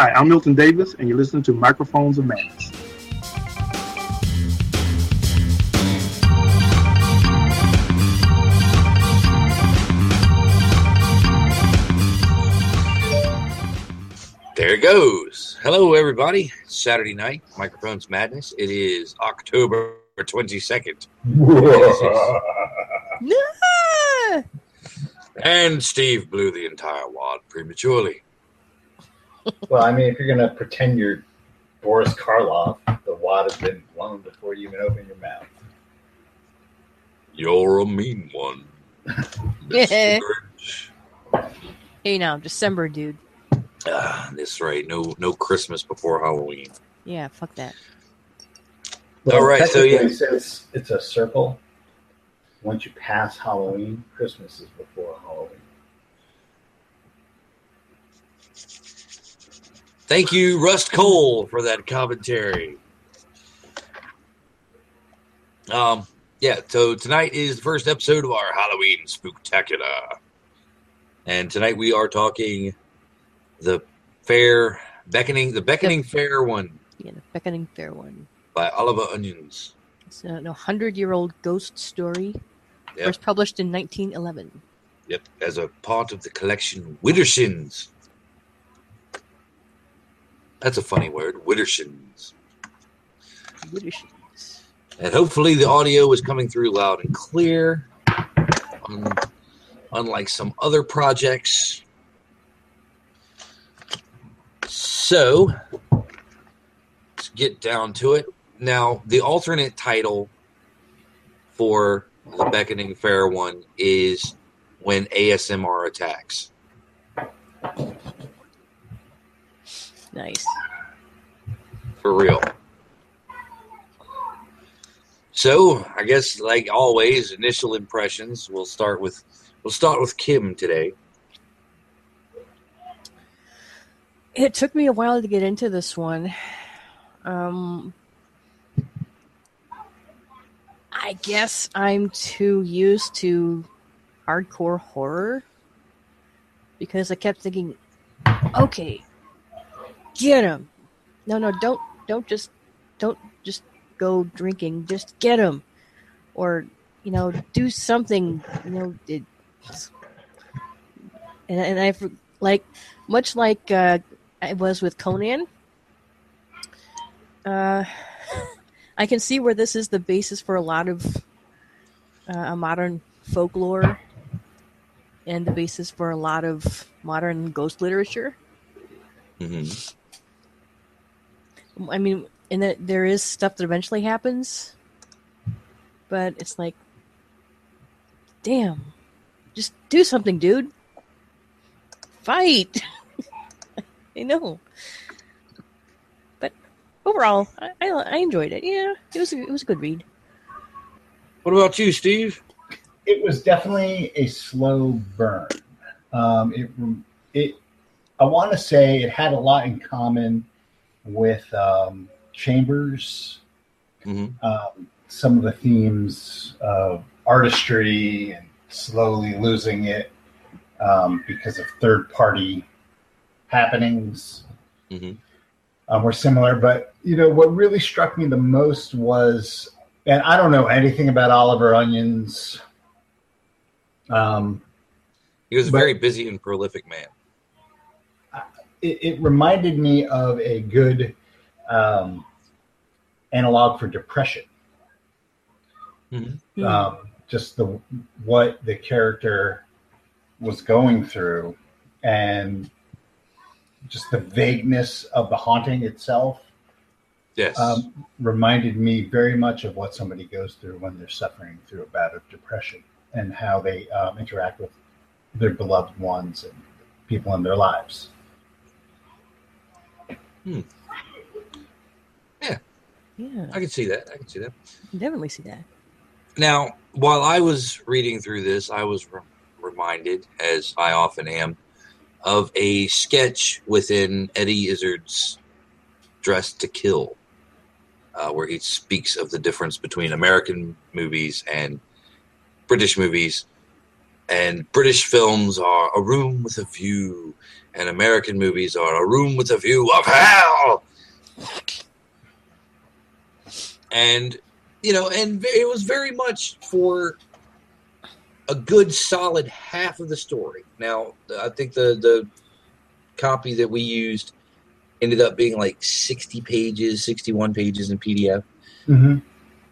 Hi, I'm Milton Davis, and you're listening to Microphones of Madness. There it goes. Hello, everybody. Saturday night, Microphones Madness. It is October 22nd. Ah! And Steve blew the entire wad prematurely. Well, I mean, if you're gonna pretend you're Boris Karloff, the wad has been blown before you even open your mouth. You're a mean one. Yeah. Mr. Grinch. Hey now, December, dude. Ah, that's right. No, no Christmas before Halloween. Yeah, fuck that. All right, so, yeah. technically, since it's a circle, once you pass Halloween, Christmas is before Halloween. Thank you, Rust Cohle, for that commentary. Um, yeah. So tonight is the first episode of our Halloween Spooktacular, and tonight we are talking the fair beckoning, the beckoning fair one Yeah, the beckoning fair one. by Oliver Onions. It's a hundred-year-old ghost story, Yep. first published in 1911. Yep, as a part of the collection Widdershins. That's a funny word, Widdershins. Widdershins. And hopefully the audio is coming through loud and clear. Un- unlike some other projects. So, let's get down to it. Now, the alternate title for the Beckoning Fair one is When ASMR Attacks. Nice. For real. So, I guess like always, initial impressions. We'll start with we'll start with Kim today. It took me a while to get into this one. Um, I guess I'm too used to hardcore horror because I kept thinking, okay, get him. No, no, don't, don't just, don't just go drinking. Just get him, or you know, do something. You know, it, and and I've like much like uh, I was with Conan. Uh, I can see where this is the basis for a lot of uh, a modern folklore and the basis for a lot of modern ghost literature. Mm-hmm. I mean, and that there is stuff that eventually happens, but it's like, damn, just do something, dude. Fight. I know, but overall, I, I, I enjoyed it. Yeah, it was a, it was a good read. What about you, Steve? It was definitely a slow burn. Um, it, it, I want to say it had a lot in common with um, Chambers. Mm-hmm. um, some of the themes of artistry and slowly losing it um, because of third party happenings Mhm. um, were similar. But, you know, what really struck me the most was, and I don't know anything about Oliver Onions. Um, He was a But- very busy and prolific man. It, it reminded me of a good um, analog for depression. Mhm. um, just the what the character was going through and just the vagueness of the haunting itself Yes. um, reminded me very much of what somebody goes through when they're suffering through a bout of depression and how they um, interact with their beloved ones and people in their lives. Yeah, Yeah. I can see that. I can see that. definitely see that. Now, while I was reading through this, I was re- reminded, as I often am, of a sketch within Eddie Izzard's Dressed to Kill, uh, where he speaks of the difference between American movies and British movies and British films are a room with a view, and American movies are a room with a view of hell. And you know, and it was very much for a good solid half of the story. Now, I think the the copy that we used ended up being like 60 pages, 61 pages in PDF. Mm-hmm.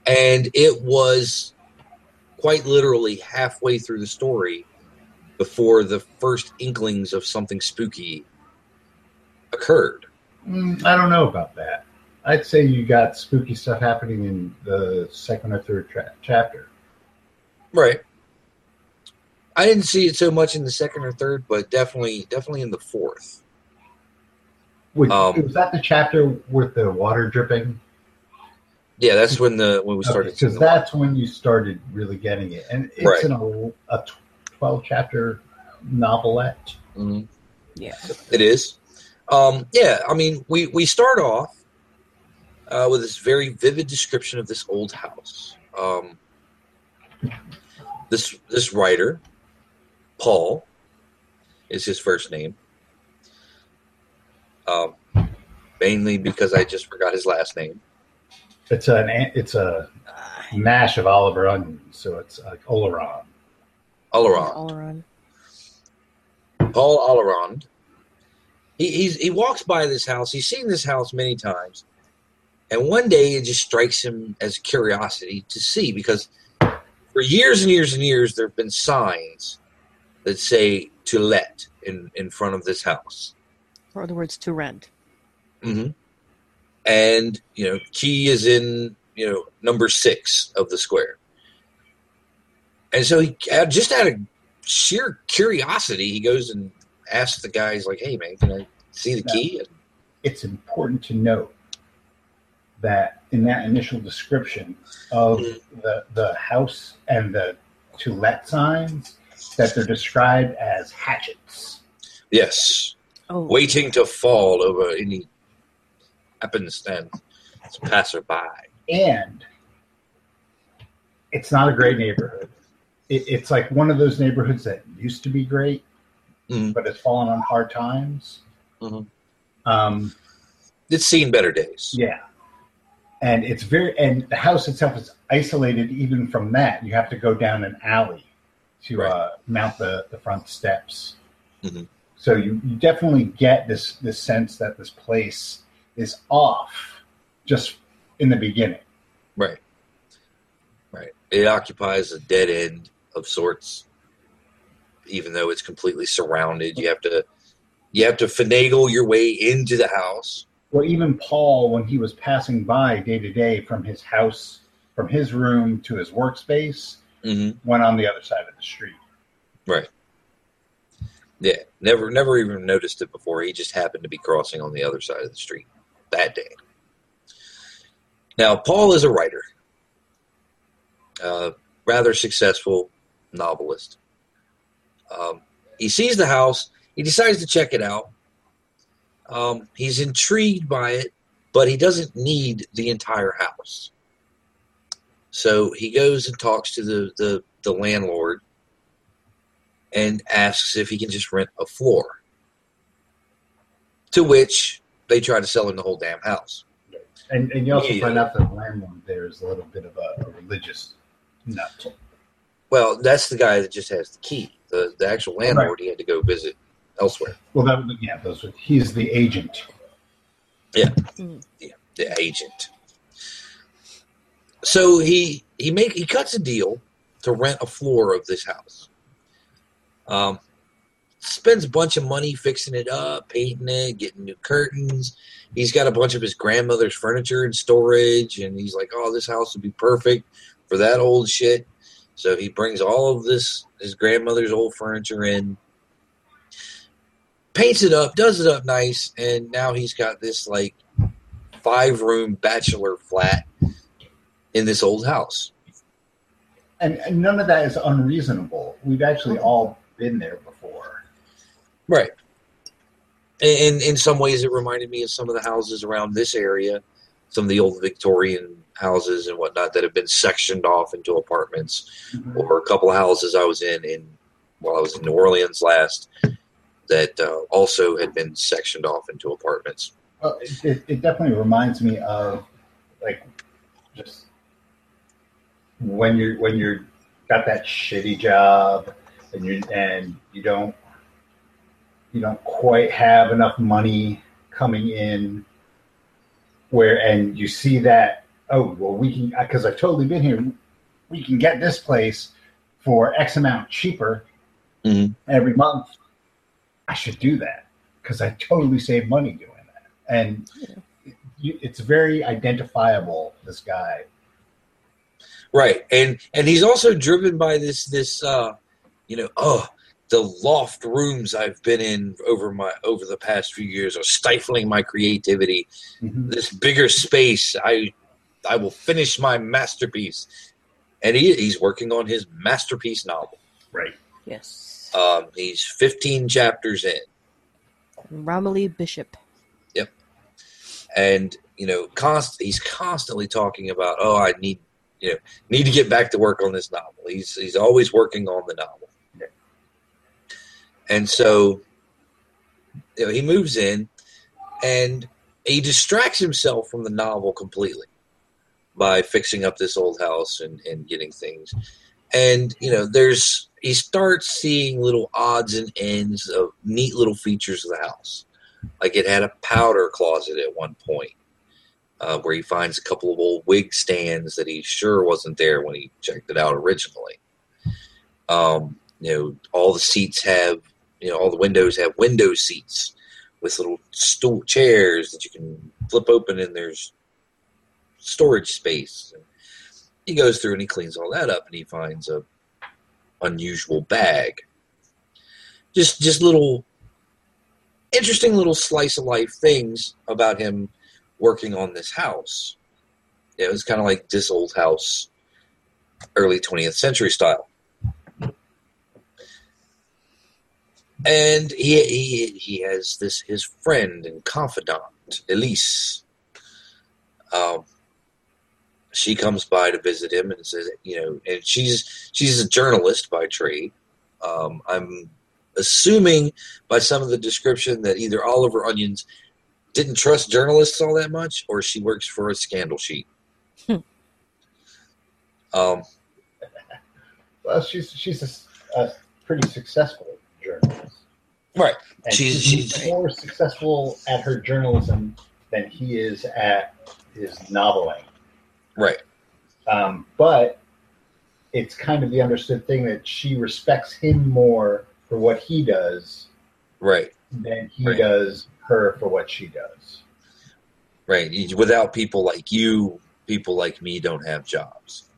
And it was quite literally halfway through the story before the first inklings of something spooky occurred. Mm, I don't know about that. I'd say you got spooky stuff happening in the second or third tra- chapter. Right. I didn't see it so much in the second or third, but definitely, definitely in the fourth. Wait, Um, was that the chapter with the water dripping? Yeah, that's when the when we started. Because the that's when you started really getting it, and it's Right. in a, a twelve chapter novelette. Mhm. Yeah. It is. Um, yeah, I mean, we we start off uh, with this very vivid description of this old house. Um, this this writer, Paul, is his first name. Um, mainly because I just forgot his last name. It's an it's a mash of Oliver onions, so it's like Oleron. Oleron. All. Paul Oleron. He he's, he walks by this house. He's seen this house many times, and one day it just strikes him as curiosity to see because for years and years and years there have been signs that say "to let" in in front of this house. Or other words, to rent. Mm-hmm. And you know, key is in you know number six of the square. And so he uh, just out of sheer curiosity, he goes and asks the guys like, "Hey man, can I see the Yeah. key?" And, It's important to note that in that initial description of Mm-hmm. the the house and the to let signs, that they're described as hatchets. yes, Oh, waiting to fall over any happenstance passerby. and it's not a great neighborhood. It, it's like one of those neighborhoods that used to be great, Mhm. but it's fallen on hard times. Mhm. Um, It's seen better days. yeah, and it's very and the house itself is isolated even from that. You have to go down an alley to Right. uh, mount the the front steps. Mhm. So you, you definitely get this this sense that this place is off just in the beginning. Right. Right. It occupies a dead end of sorts, even though it's completely surrounded. You have to you have to finagle your way into the house. Well, even Paul, when he was passing by day to day from his house, from his room to his workspace, hmm went on the other side of the street. Right. Yeah. Never never even noticed it before. He just happened to be crossing on the other side of the street that day. Now, Paul is a writer, uh, rather successful novelist. Um, he sees the house. He decides to check it out. Um, he's intrigued by it, but he doesn't need the entire house. So he goes and talks to the, the, the landlord and asks if he can just rent a floor. To which they try to sell him the whole damn house. And, and you also Yeah. find out that the landlord there is a little bit of a, a religious nut. Well, that's the guy that just has the key. The the actual landlord he had to go visit elsewhere. Well, that yeah, those are, he's the agent. Yeah, yeah, the agent. So he he make he cuts a deal to rent a floor of this house. Um, spends a bunch of money fixing it up, painting it, getting new curtains. He's got a bunch of his grandmother's furniture in storage, and he's like, "Oh, this house would be perfect for that old shit." So he brings all of this his grandmother's old furniture in, paints it up, does it up nice, and now he's got this like five room bachelor flat in this old house. And, and none of that is unreasonable. We've actually all been there before. Right. And in some ways, it reminded me of some of the houses around this area, some of the old Victorian houses and whatnot that have been sectioned off into apartments, or a couple of houses I was in in while I was in New Orleans last that uh, also had been sectioned off into apartments. Well, it, it, it definitely reminds me of like just when you're when you're got that shitty job and you and you don't you don't quite have enough money coming in where and you see that oh well we can because I've totally been here we can get this place for X amount cheaper Mhm. every month. I should do that because I totally save money doing that, and you, it's very identifiable. This guy, Right, and and he's also driven by this this uh, you know oh the loft rooms I've been in over my over the past few years are stifling my creativity. This bigger space, I I will finish my masterpiece, and he he's working on his masterpiece novel. right? Yes. Um, he's 15 chapters in, Romilly Bishop. Yep. And you know, const- he's constantly talking about, oh, I need, you know, need to get back to work on this novel. He's he's always working on the novel, Yeah. and so you know, he moves in, and he distracts himself from the novel completely by fixing up this old house and, and getting things. And you know, there's he starts seeing little odds and ends of neat little features of the house. Like it had a powder closet at one point, uh, where he finds a couple of old wig stands that he sure wasn't there when he checked it out originally. Um, you know, all the seats have, you know, all the windows have window seats with little stool chairs that you can flip open, and there's storage space. He goes through and he cleans all that up, and he finds a unusual bag. Just, just little interesting little slice of life things about him working on this house. It was kind of like this old house, early 20th century style. And he, he he has this his friend and confidant, Elise. Um, she comes by to visit him and says, you know, and she's she's a journalist by trade. Um, I'm assuming by some of the description that either Oliver Onions didn't trust journalists all that much, or she works for a scandal sheet. Hmm. um, Well, she's she's a, a pretty successful journalist. right. And She's- she's, she's- more successful at her journalism than he is at his noveling. Right. Um, but it's kind of the understood thing that she respects him more for what he does Right. than he Right. does her for what she does. Right. Without people like you, people like me don't have jobs.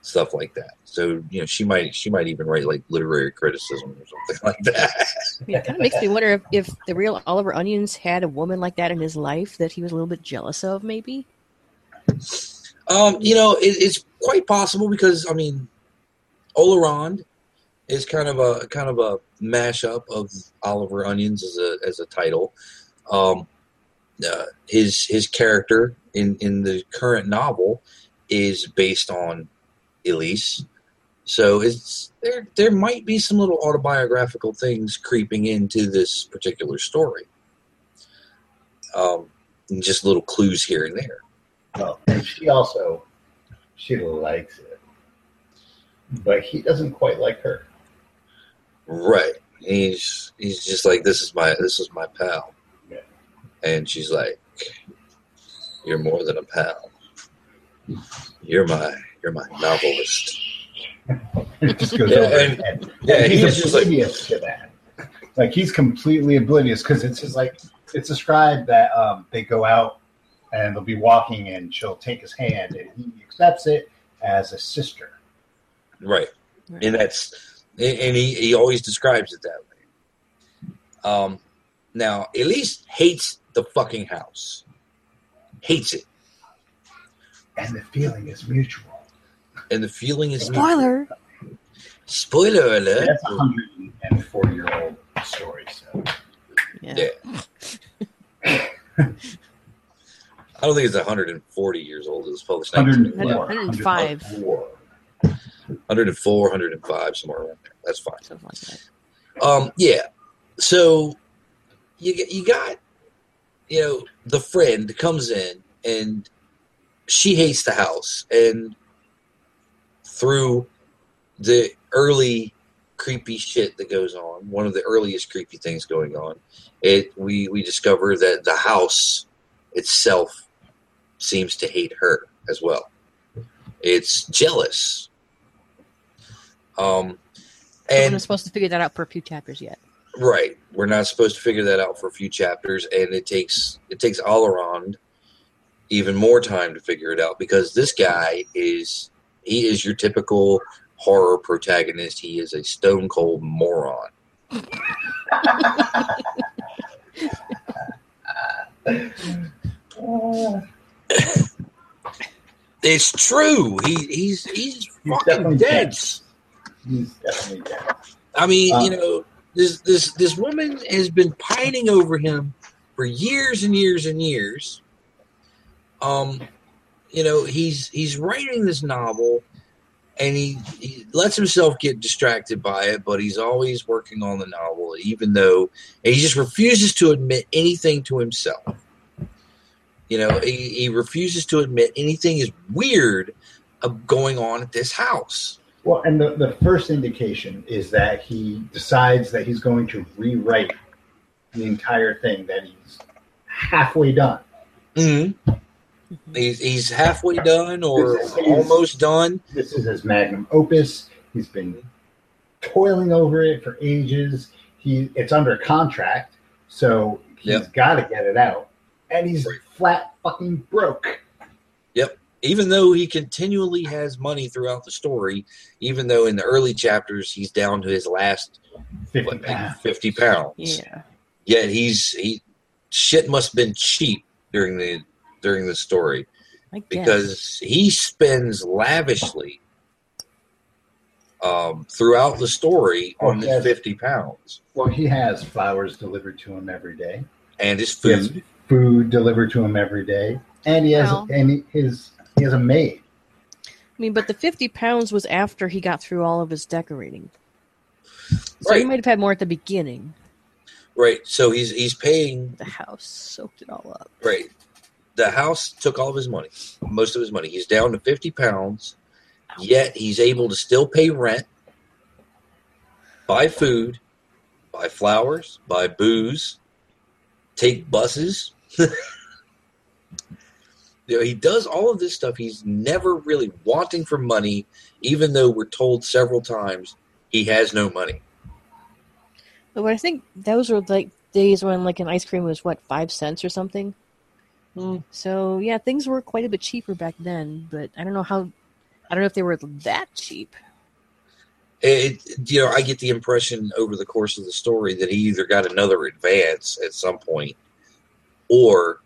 Stuff like that. So you know, she might she might even write like literary criticism or something like that. Yeah, it kind of makes me wonder if, if the real Oliver Onions had a woman like that in his life that he was a little bit jealous of, maybe. Um, you know, it, it's quite possible because I mean, Oleron is kind of a kind of a mashup of Oliver Onions as a as a title. Um, uh, his his character in in the current novel is based on Elise, so it's there. There might be some little autobiographical things creeping into this particular story. Um, just little clues here and there. Well, and she also she likes it, but he doesn't quite like her. Right. He's he's just like this is my this is my pal. Yeah. And she's like, You're more than a pal. You're my you're my novelist. It just goes Yeah, over and- head. Yeah, And he's he's just like oblivious to that. Like he's completely oblivious because it's just like it's described that um, they go out and they'll be walking and she'll take his hand and he accepts it as a sister. right. And that's and he, he always describes it that way. Um now Elise hates the fucking house. Hates it. And the feeling is mutual. And the feeling is Spoiler. spoiler alert. That's a hundred and forty year old story. So Yeah. Yeah. I don't think it's 140 years old. It was published 104, 105. 104. 104, 105, somewhere around there. That's fine. Something like that. Um, yeah. So you you got you know the friend comes in and she hates the house and through the early creepy shit that goes on, one of the earliest creepy things going on, it we we discover that the house itself seems to hate her as well. It's jealous. Um And we're supposed to figure that out for a few chapters yet. Right. We're not supposed to figure that out for a few chapters, and it takes it takes Oleron even more time to figure it out because this guy is he is your typical horror protagonist. He is a stone cold moron. It's true. He he's he's, He's fucking definitely dense. He's definitely dead. I mean, Uh, you know, this this this woman has been pining over him for years and years and years. Um, you know, he's he's writing this novel, and he, he lets himself get distracted by it, but he's always working on the novel, even though he just refuses to admit anything to himself. You know, he, he refuses to admit anything is weird of going on at this house. Well, and the, the first indication is that he decides that he's going to rewrite the entire thing that he's halfway done. Mm-hmm. He's, he's halfway done or This is- almost done. This is his magnum opus. He's been toiling over it for ages. He it's under contract, so he's Yep. got to get it out, and he's Right. flat fucking broke. Yep. Even though he continually has money throughout the story, even though in the early chapters he's down to his last Fifty what, pounds. 50 pounds. Yeah. Yet he's he shit must have been cheap during the during the story because he spends lavishly um, throughout the story Oh, on this yes. 50 pounds Well, he has flowers delivered to him every day. and his He has food. Food delivered to him every day, and he has Well. and he, his he has a maid. I mean, but the 50 pounds was after he got through all of his decorating. So Right. he might have had more at the beginning. Right. So he's he's paying The house soaked it all up. Right. The house took all of his money, most of his money. He's down to 50 pounds, yet he's able to still pay rent, buy food, buy flowers, buy booze, take buses. you know, he does all of this stuff. He's never really wanting for money, even though we're told several times he has no money. But I think those were like days when like an ice cream was what five cents or something. Hmm. So yeah, things were quite a bit cheaper back then. But I don't know how. I don't know if they were that cheap. it, you know, I get the impression over the course of the story that he either got another advance at some point, or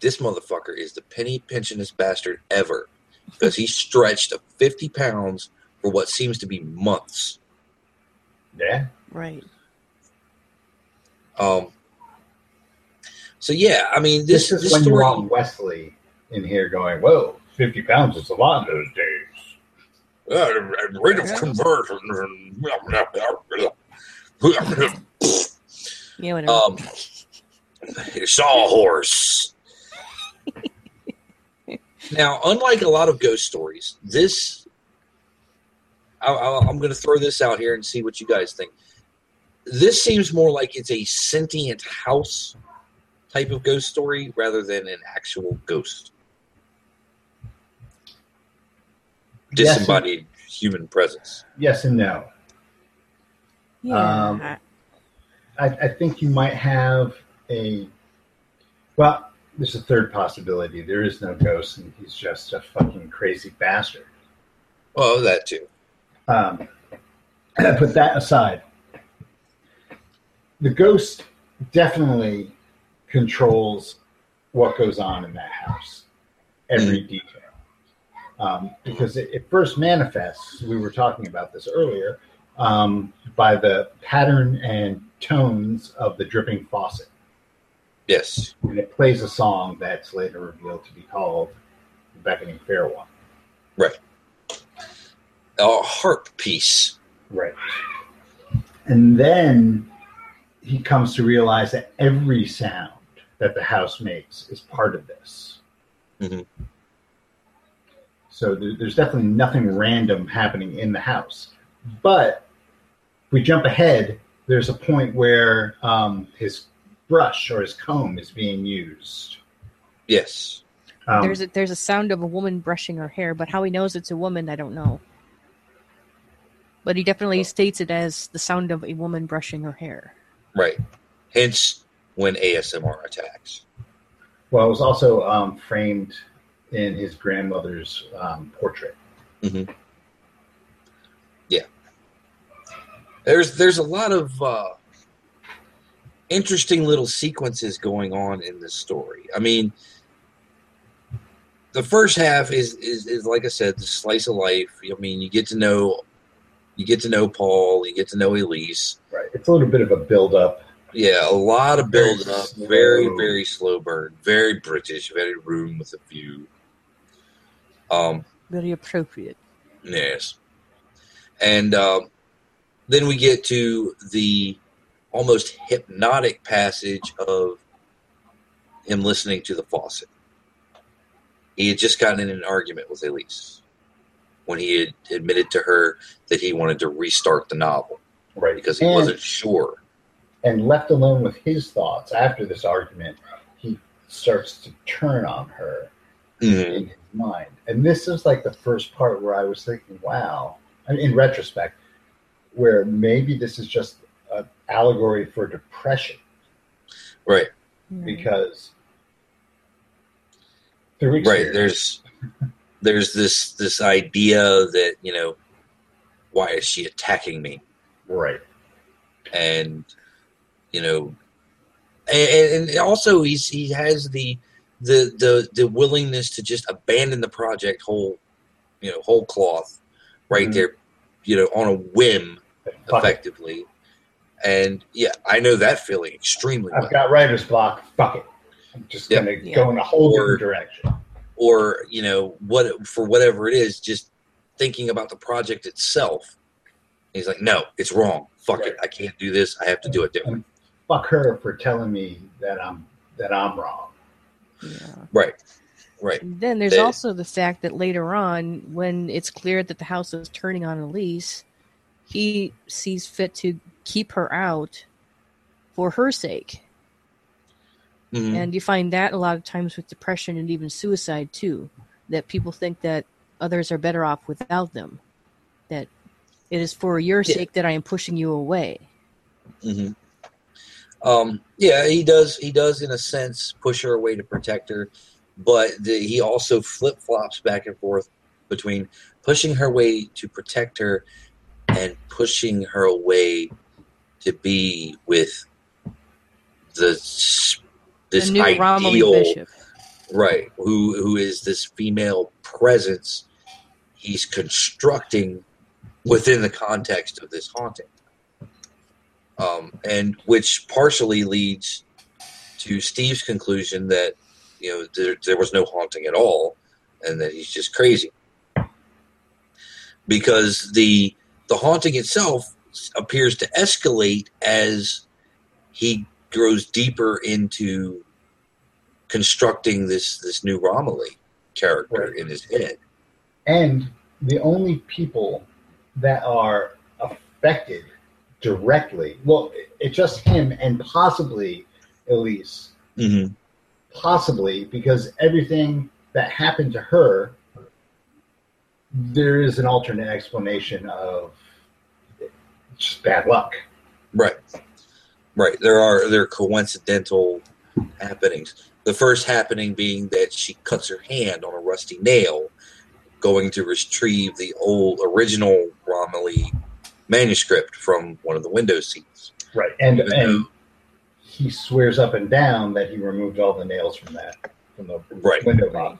this motherfucker is the penny pinchingest bastard ever because he stretched a fifty pounds for what seems to be months. Yeah, Right. Um. So yeah, I mean, this, this, is this when story. you're on Wesley in here going, "Whoa, fifty pounds is a lot in those days." Uh, rate of Yeah. conversion. Yeah. Whatever. um, sawhorse. now, unlike a lot of ghost stories, this I, I, I'm going to throw this out here and see what you guys think. This seems more like it's a sentient house type of ghost story rather than an actual ghost, Yes, and- disembodied human presence. Yes and no. yeah. um, I- I, I think you might have a. Well, there's a third possibility. There is no ghost, and he's just a fucking crazy bastard. Well, that too. Um, put that aside. The ghost definitely controls what goes on in that house, every detail. Um, because it, it first manifests, we were talking about this earlier, um, by the pattern and tones of the dripping faucet. Yes. And it plays a song that's later revealed to be called The Beckoning Fair One. Right. A harp piece. Right. And then he comes to realize that every sound that the house makes is part of this. Mhm. So there's definitely nothing random happening in the house. But if we jump ahead, there's a point where um, his brush or his comb is being used. Yes. Um, there's a, there's a sound of a woman brushing her hair, but how he knows it's a woman, I don't know. But he definitely states it as the sound of a woman brushing her hair. Right. Hence when ASMR attacks. well, it was also um, framed in his grandmother's um, portrait. There's there's a lot of uh, interesting little sequences going on in this story. I mean, the first half is, is is like I said, the slice of life. I mean, you get to know you get to know Paul, you get to know Elise. Right. It's a little bit of a build up. Yeah, a lot of Very build up, slow. very very slow burn, very British, very room with a view. Um, Very appropriate. Yes. And um, then we get to the almost hypnotic passage of him listening to the faucet. He had just gotten in an argument with Elise when he had admitted to her that he wanted to restart the novel Right. because he and, wasn't sure. And left alone with his thoughts after this argument, he starts to turn on her Mhm. in his mind. And this is like the first part where I was thinking, wow, I mean, in retrospect, where maybe this is just an allegory for depression Right, because right. There's there's this this idea that you know why is she attacking me? right, and you know and, and also he's he has the the the the willingness to just abandon the project whole you know whole cloth right Mhm. there you know on a whim effectively it. Effectively and yeah i know that feeling extremely well I've got writer's block. Fuck it. I'm just Yep. going to Yeah. go in a whole Or- different direction. or you know what for whatever it is just thinking about the project itself he's like no it's wrong fuck it i can't do this i have to do it different Fuck her for telling me that I'm that I'm wrong. Yeah. right right And then there's They- also the fact that later on, when it's clear that the house is turning on Elise, he sees fit to keep her out for her sake. Mhm. And you find that a lot of times with depression and even suicide too, that people think that others are better off without them. That it is for your Yeah. sake that I am pushing you away. hmm Um, yeah, he does. He does, in a sense, push her away to protect her, but the, he also flip flops back and forth between pushing her away to protect her and pushing her away to be with the this the ideal Bishop. right who who is this female presence he's constructing within the context of this haunting um, and which partially leads to steve's conclusion that you know there, there was no haunting at all and that he's just crazy because the the haunting itself appears to escalate as he grows deeper into constructing this this new Romilly character Right. in his head. And the only people that are affected directly, well, it's just him and possibly Elise, Mm-hmm. possibly because everything that happened to her, there is an alternate explanation of just bad luck. Right, right. There are there are coincidental happenings. The first happening being that she cuts her hand on a rusty nail, going to retrieve the old original Romilly manuscript from one of the window seats. Right. And Even and though- he swears up and down that he removed all the nails from that from the Right. window box.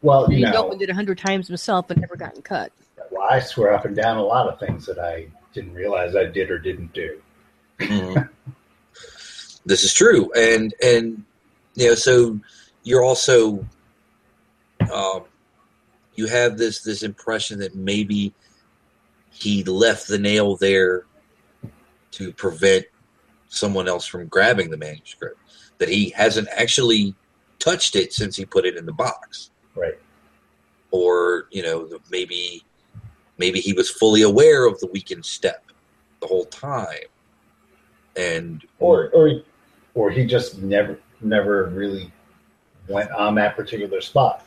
Well, you He's know, opened it a hundred times himself but never gotten cut. well, I swear up and down a lot of things that I didn't realize I did or didn't do. Mhm. this is true, and and you know, so you're also um, you have this this impression that maybe he left the nail there to prevent someone else from grabbing the manuscript. That he hasn't actually touched it since he put it in the box. Right. Or, you know, maybe maybe he was fully aware of the weakened step the whole time. And Or or or he just never never really went on that particular spot.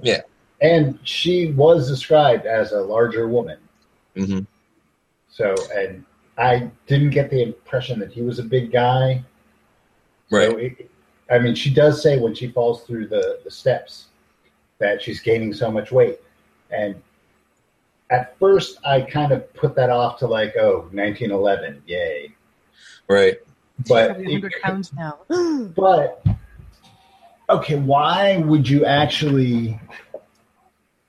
Yeah. And she was described as a larger woman. mhm. So and I didn't get the impression that he was a big guy. right. So it, I mean, she does say when she falls through the, the steps that she's gaining so much weight. And at first, I kind of put that off to like, oh, 1911, yay. right. But, 100 pounds now. but, okay, why would you actually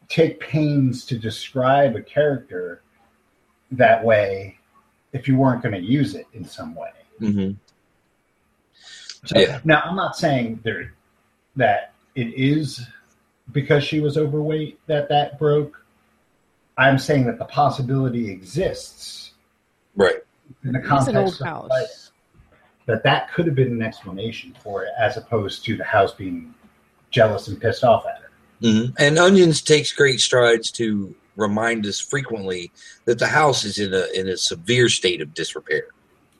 take pains to describe a character that way if you weren't going to use it in some way? hmm So, Yeah. Now, I'm not saying there that it is because she was overweight that that broke. I'm saying that the possibility exists Right. in the It's an old context of house. life, that that could have been an explanation for it, as opposed to the house being jealous and pissed off at her. hmm And Onions takes great strides to remind us frequently that the house is in a in a severe state of disrepair.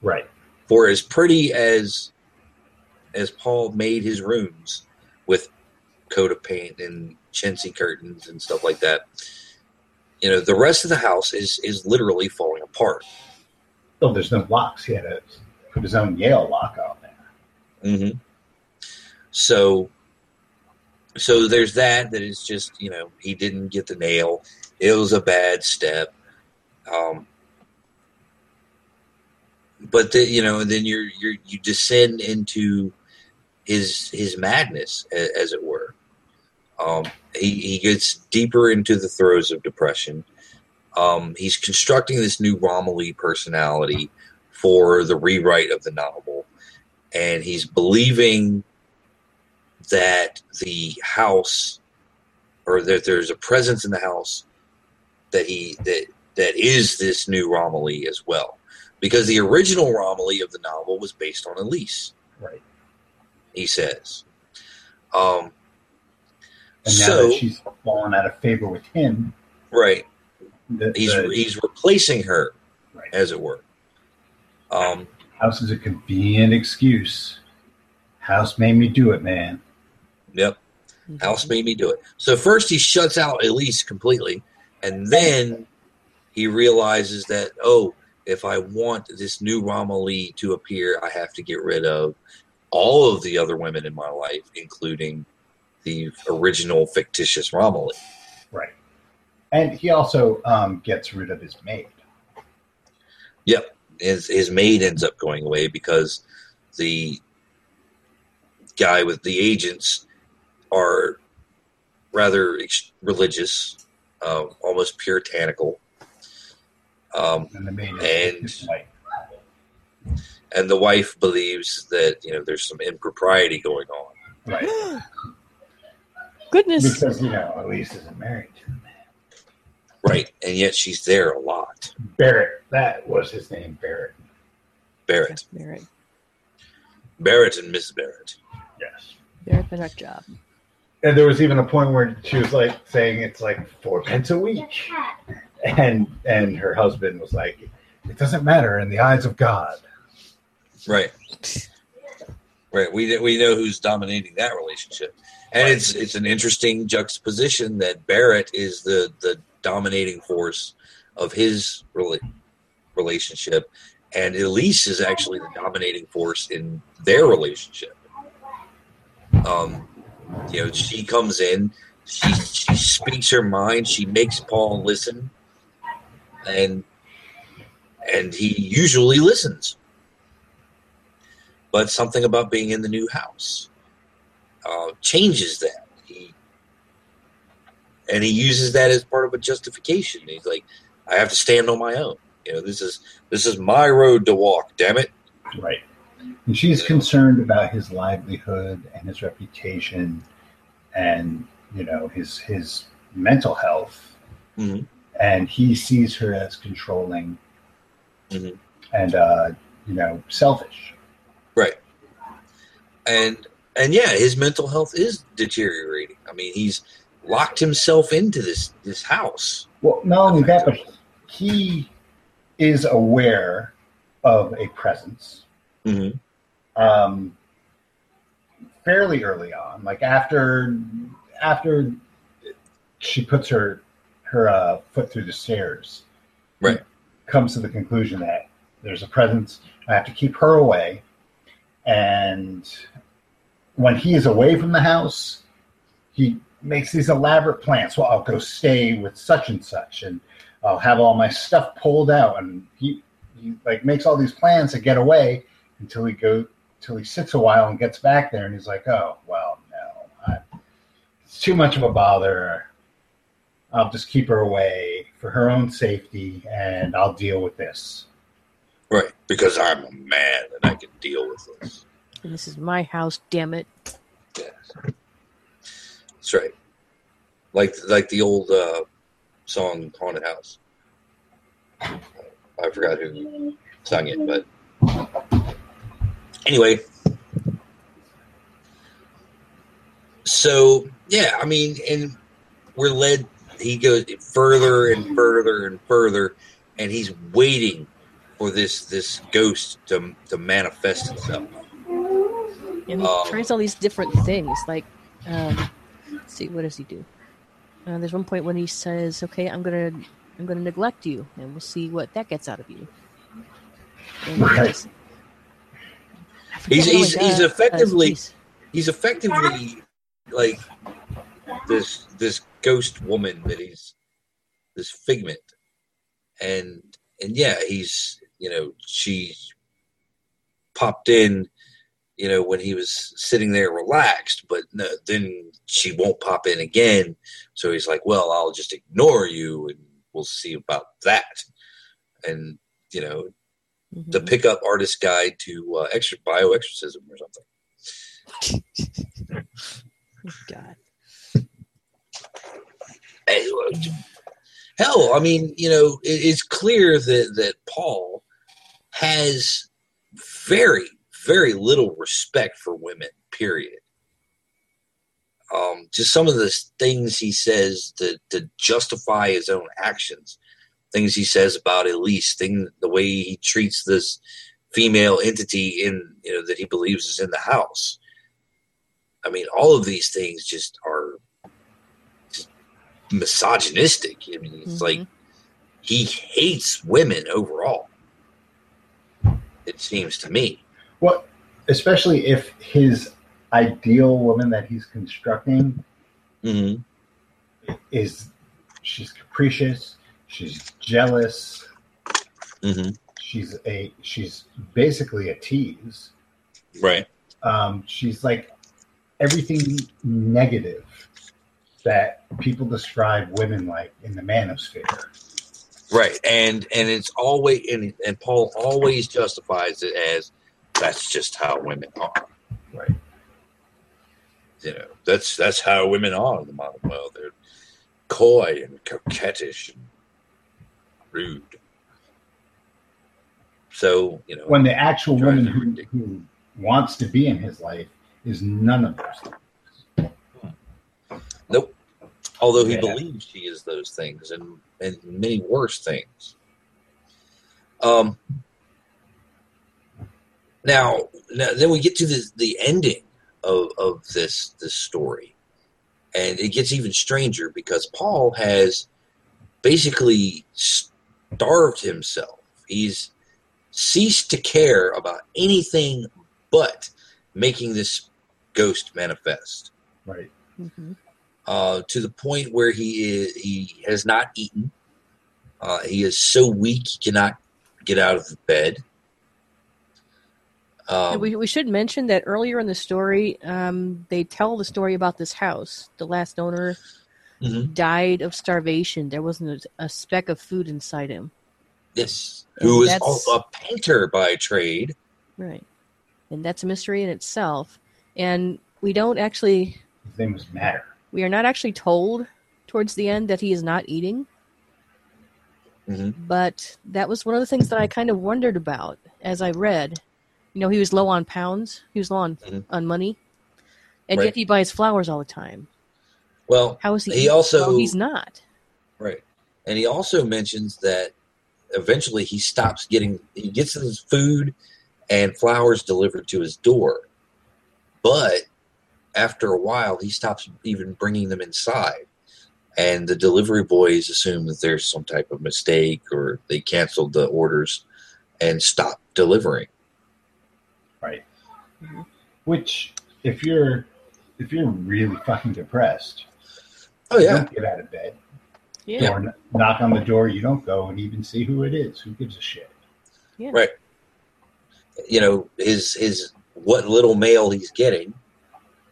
Right. For as pretty as as Paul made his rooms with coat of paint and chintzy curtains and stuff like that, you know, the rest of the house is is literally falling apart. Oh, there's no locks. He had to put his own Yale lock on there. hmm So, so there's that. That is just you know he didn't get the nail. It was a bad step. Um, but the, you know, then you're you're you descend into his his madness, as it were. Um, he he gets deeper into the throes of depression. Um, he's constructing this new Romilly personality for the rewrite of the novel, and he's believing that the house or that there's a presence in the house that he that that is this new Romilly as well. Because the original Romilly of the novel was based on Elise, Right. he says. Um, And now So- that she's fallen out of favor with him, right. the, He's the he's replacing her, Right. as it were. Um, house is a convenient excuse. House made me do it, man. yep. House made me do it. So first he shuts out Elise completely, and then he realizes that oh, if I want this new Romilly to appear, I have to get rid of all of the other women in my life, including the original fictitious Romilly. Right. And he also um, gets rid of his maid. Yep. His his maid ends up going away because the guy with the agents are rather ex- religious, uh, almost puritanical. Um, And the maid is And- wife. and the wife believes that you know there's some impropriety going on. Right. Goodness. Because, you know, Elise isn't married to the man. Right, and yet she's there a lot. Barrett. That was his name, Barrett. Barrett, Barrett. Barrett, and Miss Barrett. Yes. Barrett the nut job. And there was even a point where she was like saying it's like four pence a week. And and her husband was like, It doesn't matter in the eyes of God. Right, right. We we know who's dominating that relationship, and it's it's an interesting juxtaposition that Barrett is the the dominating force of his rela- relationship, and Elise is actually the dominating force in their relationship. Um, you know, she comes in, she she speaks her mind, she makes Paul listen, and and he usually listens. But something about being in the new house uh, changes that. He and he uses that as part of a justification. He's like, I have to stand on my own. You know, this is this is my road to walk. Damn it. Right. And she's concerned about his livelihood and his reputation and, you know, his his mental health. Mhm. and he sees her as controlling Mhm. and uh, you know selfish. Right. And and yeah, his mental health is deteriorating. I mean, he's locked himself into this this house. Well, not only that, but he is aware of a presence Mm-hmm. um, fairly early on, like after after she puts her her uh, foot through the stairs, Right. comes to the conclusion that there's a presence. I have to keep her away, and when he is away from the house, he makes these elaborate plans. Well, I'll go stay with such and such, and I'll have all my stuff pulled out, and he he like makes all these plans to get away until he go until he sits a while and gets back there, and he's like, oh well, no, I, it's too much of a bother. I'll just keep her away for her own safety, and I'll deal with this. Right. Because I'm a man and I can deal with this. This is my house, damn it. Yes. That's right. Like like the old uh, song "Haunted House." I forgot who sung it, but anyway. So yeah, I mean, and we're led. He goes further and further and further, and he's waiting for this this ghost to to manifest itself. And he Um, tries all these different things. Like, um, let's see, what does he do? Uh, there's one point when he says, "Okay, I'm gonna, I'm gonna neglect you, and we'll see what that gets out of you." Right. just- I forget He's- he's- he's does, effectively- he's- he's effectively like this this ghost woman that he's this figment and and yeah he's you know she popped in you know when he was sitting there relaxed but no, then she won't pop in again so he's like well i'll just ignore you and we'll see about that and you know the Mhm. pickup artist guide to uh, extra bioexorcism or something God. Hey, hell, I mean, you know, it, it's clear that that Paul has very, very little respect for women. Period. Um, just some of the things he says to to justify his own actions, things he says about Elise, thing the way he treats this female entity in you know that he believes is in the house. I mean, all of these things just are misogynistic. I mean, it's Mhm. like he hates women overall. It seems to me. Well, especially if his ideal woman that he's constructing Mm-hmm. is she's capricious, she's jealous, Mm-hmm. she's a she's basically a tease. Right. Um, she's like everything negative that people describe women like in the manosphere. Right. And and it's always and and Paul always justifies it as that's just how women are. Right. You know, that's that's how women are in the modern world. They're coy and coquettish and rude. So, you know, When the actual woman who, who wants to be in his life is none of those things. Nope. Although he Yeah. believes she is those things and, and many worse things. Um. Now, now, then we get to the the ending of of this this story, and it gets even stranger because Paul has basically starved himself. He's ceased to care about anything but making this ghost manifest Right. Mhm. uh, to the point where he is, he has not eaten. Uh, he is so weak he cannot get out of the bed. And Um, we, we should mention that earlier in the story, um, they tell the story about this house. The last owner mhm, died of starvation. There wasn't a, a speck of food inside him. Yes, And who is that's- a painter by trade. Right. And that's a mystery in itself. And we don't actually, His name was Matter. we are not actually told towards the end that he is not eating. hmm But that was one of the things that I kind of wondered about as I read. You know, he was low on pounds, he was low on, Mhm. on money, and Right. yet he buys flowers all the time. Well, How is he? He also- well, he's not. Right. And he also mentions that eventually he stops getting, he gets his food and flowers delivered to his door. But after a while, he stops even bringing them inside. And the delivery boys assume that there's some type of mistake or they canceled the orders and stopped delivering. Right? Mhm. Which, if you're if you're really fucking depressed, Oh, you yeah. don't get out of bed Yeah. or kn- knock on the door. You don't go and even see who it is. Who gives a shit? Yeah. Right. You know, his, his, what little mail he's getting,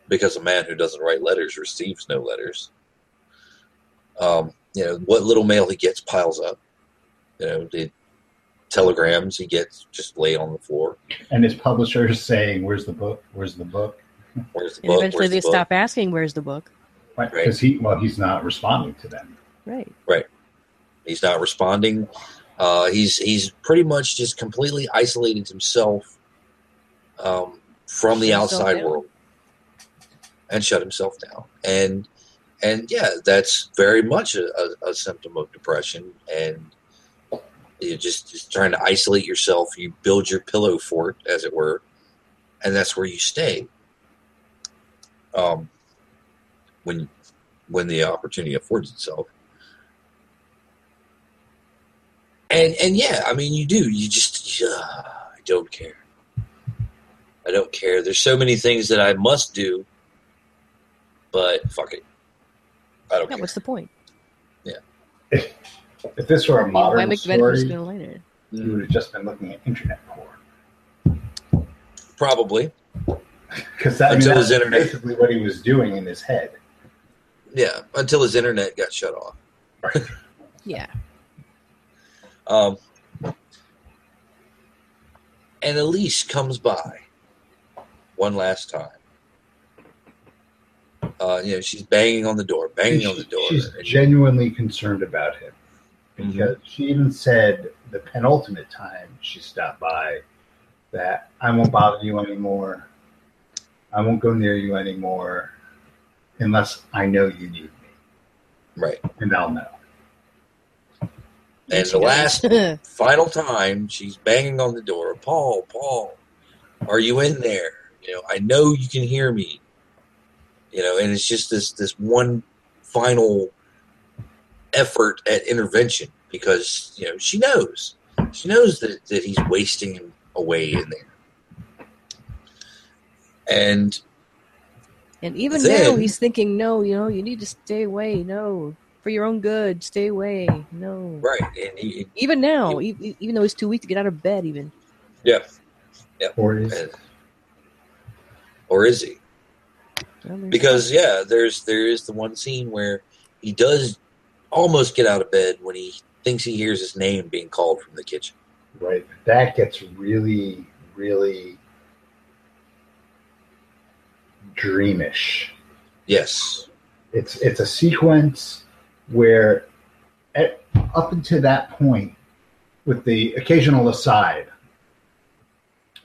because a man who doesn't write letters receives no letters. Um, you know, what little mail he gets piles up. You know, the telegrams he gets just lay on the floor. And his publisher is saying, "Where's the book? Where's the book?" Where's the And book? eventually Where's they the book? stop asking, "Where's the book?" Right? Right. Because he well, he's not responding to them. Right. Right. He's not responding. Uh, he's he's pretty much just completely isolated himself um, from the outside world and shut himself down. And and yeah, that's very much a, a, a symptom of depression. And you're just, just trying to isolate yourself. You build your pillow fort, as it were, and that's where you stay. Um, when when the opportunity affords itself. And and yeah, I mean, you do. You just, uh, I don't care. I don't care. There's so many things that I must do, but fuck it. I don't Yeah, care. what's the point? If this were a Why modern make the bed if you're story, going to lay there? you would have just been looking at internet porn. Probably, Because that, I mean, Until that's internet- basically what he was doing in his head. yeah. Until his internet got shut off. Yeah. Um, and Elise comes by one last time. Uh, you know, she's banging on the door, banging on the door. She's genuinely concerned about him Mhm. because she even said the penultimate time she stopped by that I won't bother you anymore. I won't go near you anymore unless I know you need me, right. and I'll know. And the last final time she's banging on the door paul paul are you in there you know i know you can hear me you know and it's just this this one final effort at intervention because you know she knows she knows that, that he's wasting him away in there and and even Then- now, he's thinking, "No, you know, you need to stay away. No, for your own good, stay away. No." right and he, Even now, e- e- even though he's too weak to get out of bed, even. yeah yeah Or is and- or is he Well, because yeah there's there is the one scene where he does almost get out of bed when he thinks he hears his name being called from the kitchen right. That gets really, really dreamish. yes It's it's a sequence where, at, up until that point, with the occasional aside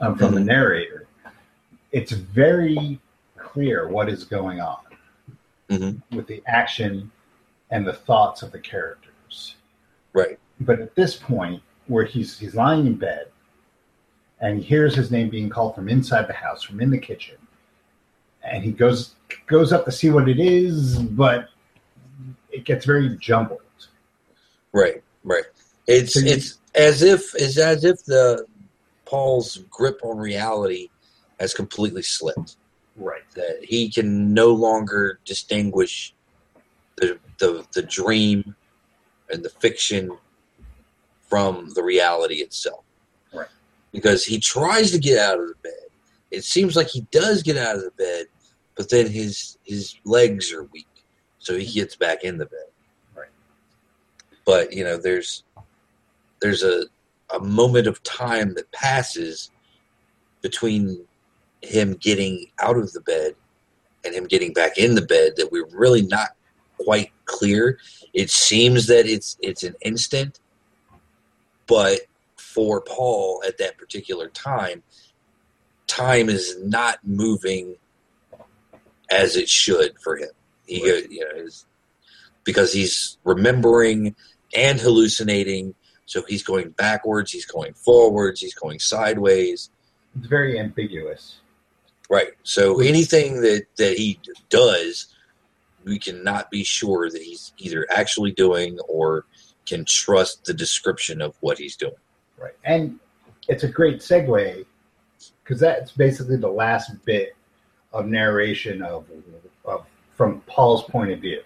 um, from the Mhm. narrator, it's very clear what is going on Mhm. with the action and the thoughts of the characters. right But at this point, where he's he's lying in bed, and he hears his name being called from inside the house, from in the kitchen, and he goes goes up to see what it is, but it gets very jumbled. right right it's So you- it's as if it's as if the paul's grip on reality has completely slipped Right. that he can no longer distinguish the the, the dream and the fiction from the reality itself. Right. Because he tries to get out of the bed. It seems like he does get out of the bed, but then his his legs are weak, so he gets back in the bed. Right. But you know, there's there's a a moment of time that passes between him getting out of the bed and him getting back in the bed that we're really not quite clear. It seems that it's it's an instant, but for Paul at that particular time, time is not moving as it should for him. He, Right. you know, is- because he's remembering and hallucinating. So he's going backwards, he's going forwards, he's going sideways. It's very ambiguous. Right. So anything that that he does, we cannot be sure that he's either actually doing or can trust the description of what he's doing. Right. And it's a great segue because that's basically the last bit of narration of, of from Paul's point of view.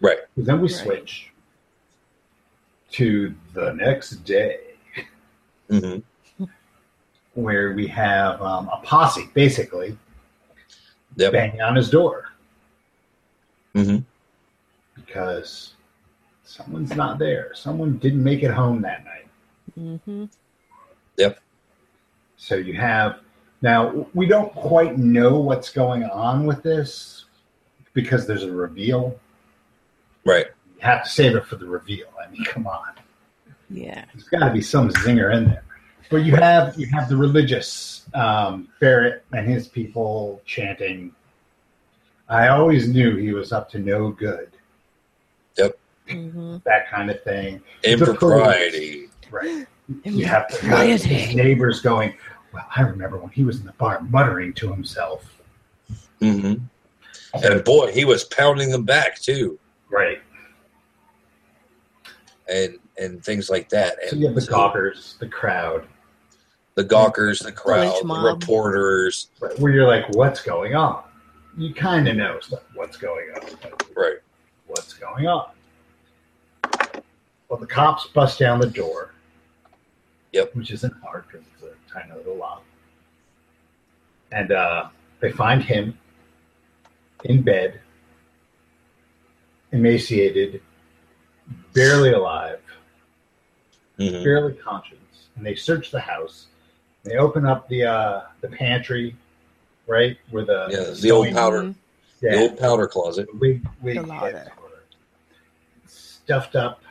Right. 'Cause then we Right. switch to the next day hmm where we have um, a posse basically Yep. banging on his door hmm because someone's not there. Someone didn't make it home that night. Mm-hmm. So you have now we don't quite know what's going on with this because there's a reveal. Right. You have to save it for the reveal. I mean, come on. Yeah. There's got to be some zinger in there. But you have you have the religious um, Barrett and his people chanting. I always knew he was up to no good. Mm-hmm. That kind of thing. Impropriety. Right. You have the, Impropriety. his neighbors going. Well, I remember when he was in the bar muttering to himself. Mm-hmm. And boy, he was pounding them back too, Right. and and things like that. And So you have the gawkers, the crowd, the gawkers, the crowd, Village the reporters. right, where you're like, what's going on? You kind of know stuff, what's going on. Right. What's going on? Well, the cops bust down the door. Yep. Which isn't hard because it's a tiny little lock. And uh, they find him in bed, emaciated, barely alive. hmm barely conscious, and they search the house. They open up the uh, the pantry, right where the Yeah, the old powder, Mm-hmm. the old powder closet. wig wig The larder. stuffed up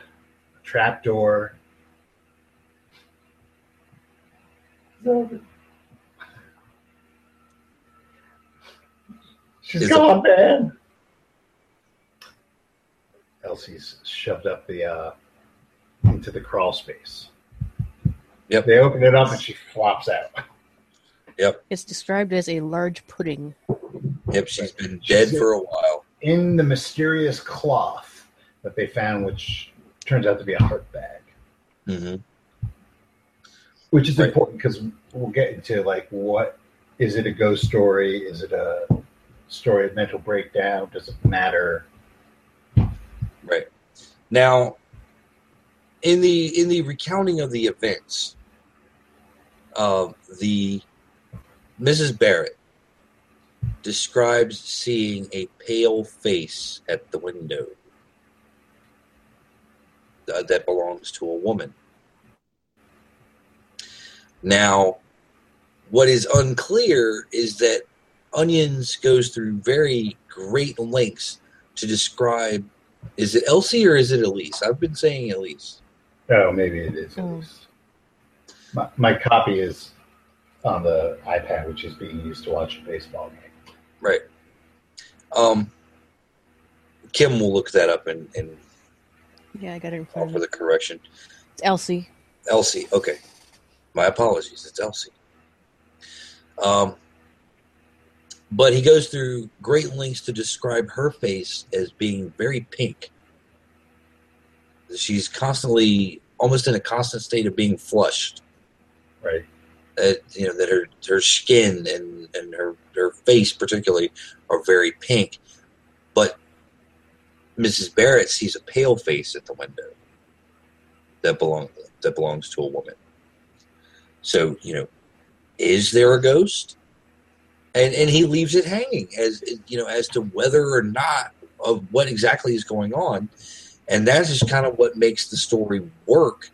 trap door. She's Is gone, man. Elsie's shoved up the uh, into the crawl space. Yep. They open it up and she flops out. It's described as a large pudding. Yep, she's been dead for a while. in the mysterious cloth that they found, which turns out to be a heart bag, hmm which is Right. important because we'll get into like what is it a ghost story? Is it a story of mental breakdown? Does it matter? Right. Now, in the in the recounting of the events, uh, the Mrs. Barrett describes seeing a pale face at the window uh, that belongs to a woman. Now, what is unclear is that Onions goes through very great lengths to describe is it Elsie or is it Elise? I've been saying Elise. Oh, maybe it is. at Oh. least. My, my copy is on the iPad, which is being used to watch a baseball game. Right. Um, Kim will look that up and, and Yeah, I got it in front offer the correction. It's Elsie. Elsie. Okay. My apologies. It's Elsie. Um, but he goes through great lengths to describe her face as being very pink. She's constantly, almost in a constant state of being flushed. Right. That you know that her her skin and and her her face particularly are very pink, but Mrs. Barrett sees a pale face at the window that belong that belongs to a woman. So you know, is there a ghost? And and he leaves it hanging as you know as to whether or not of what exactly is going on, and that's just kind of what makes the story work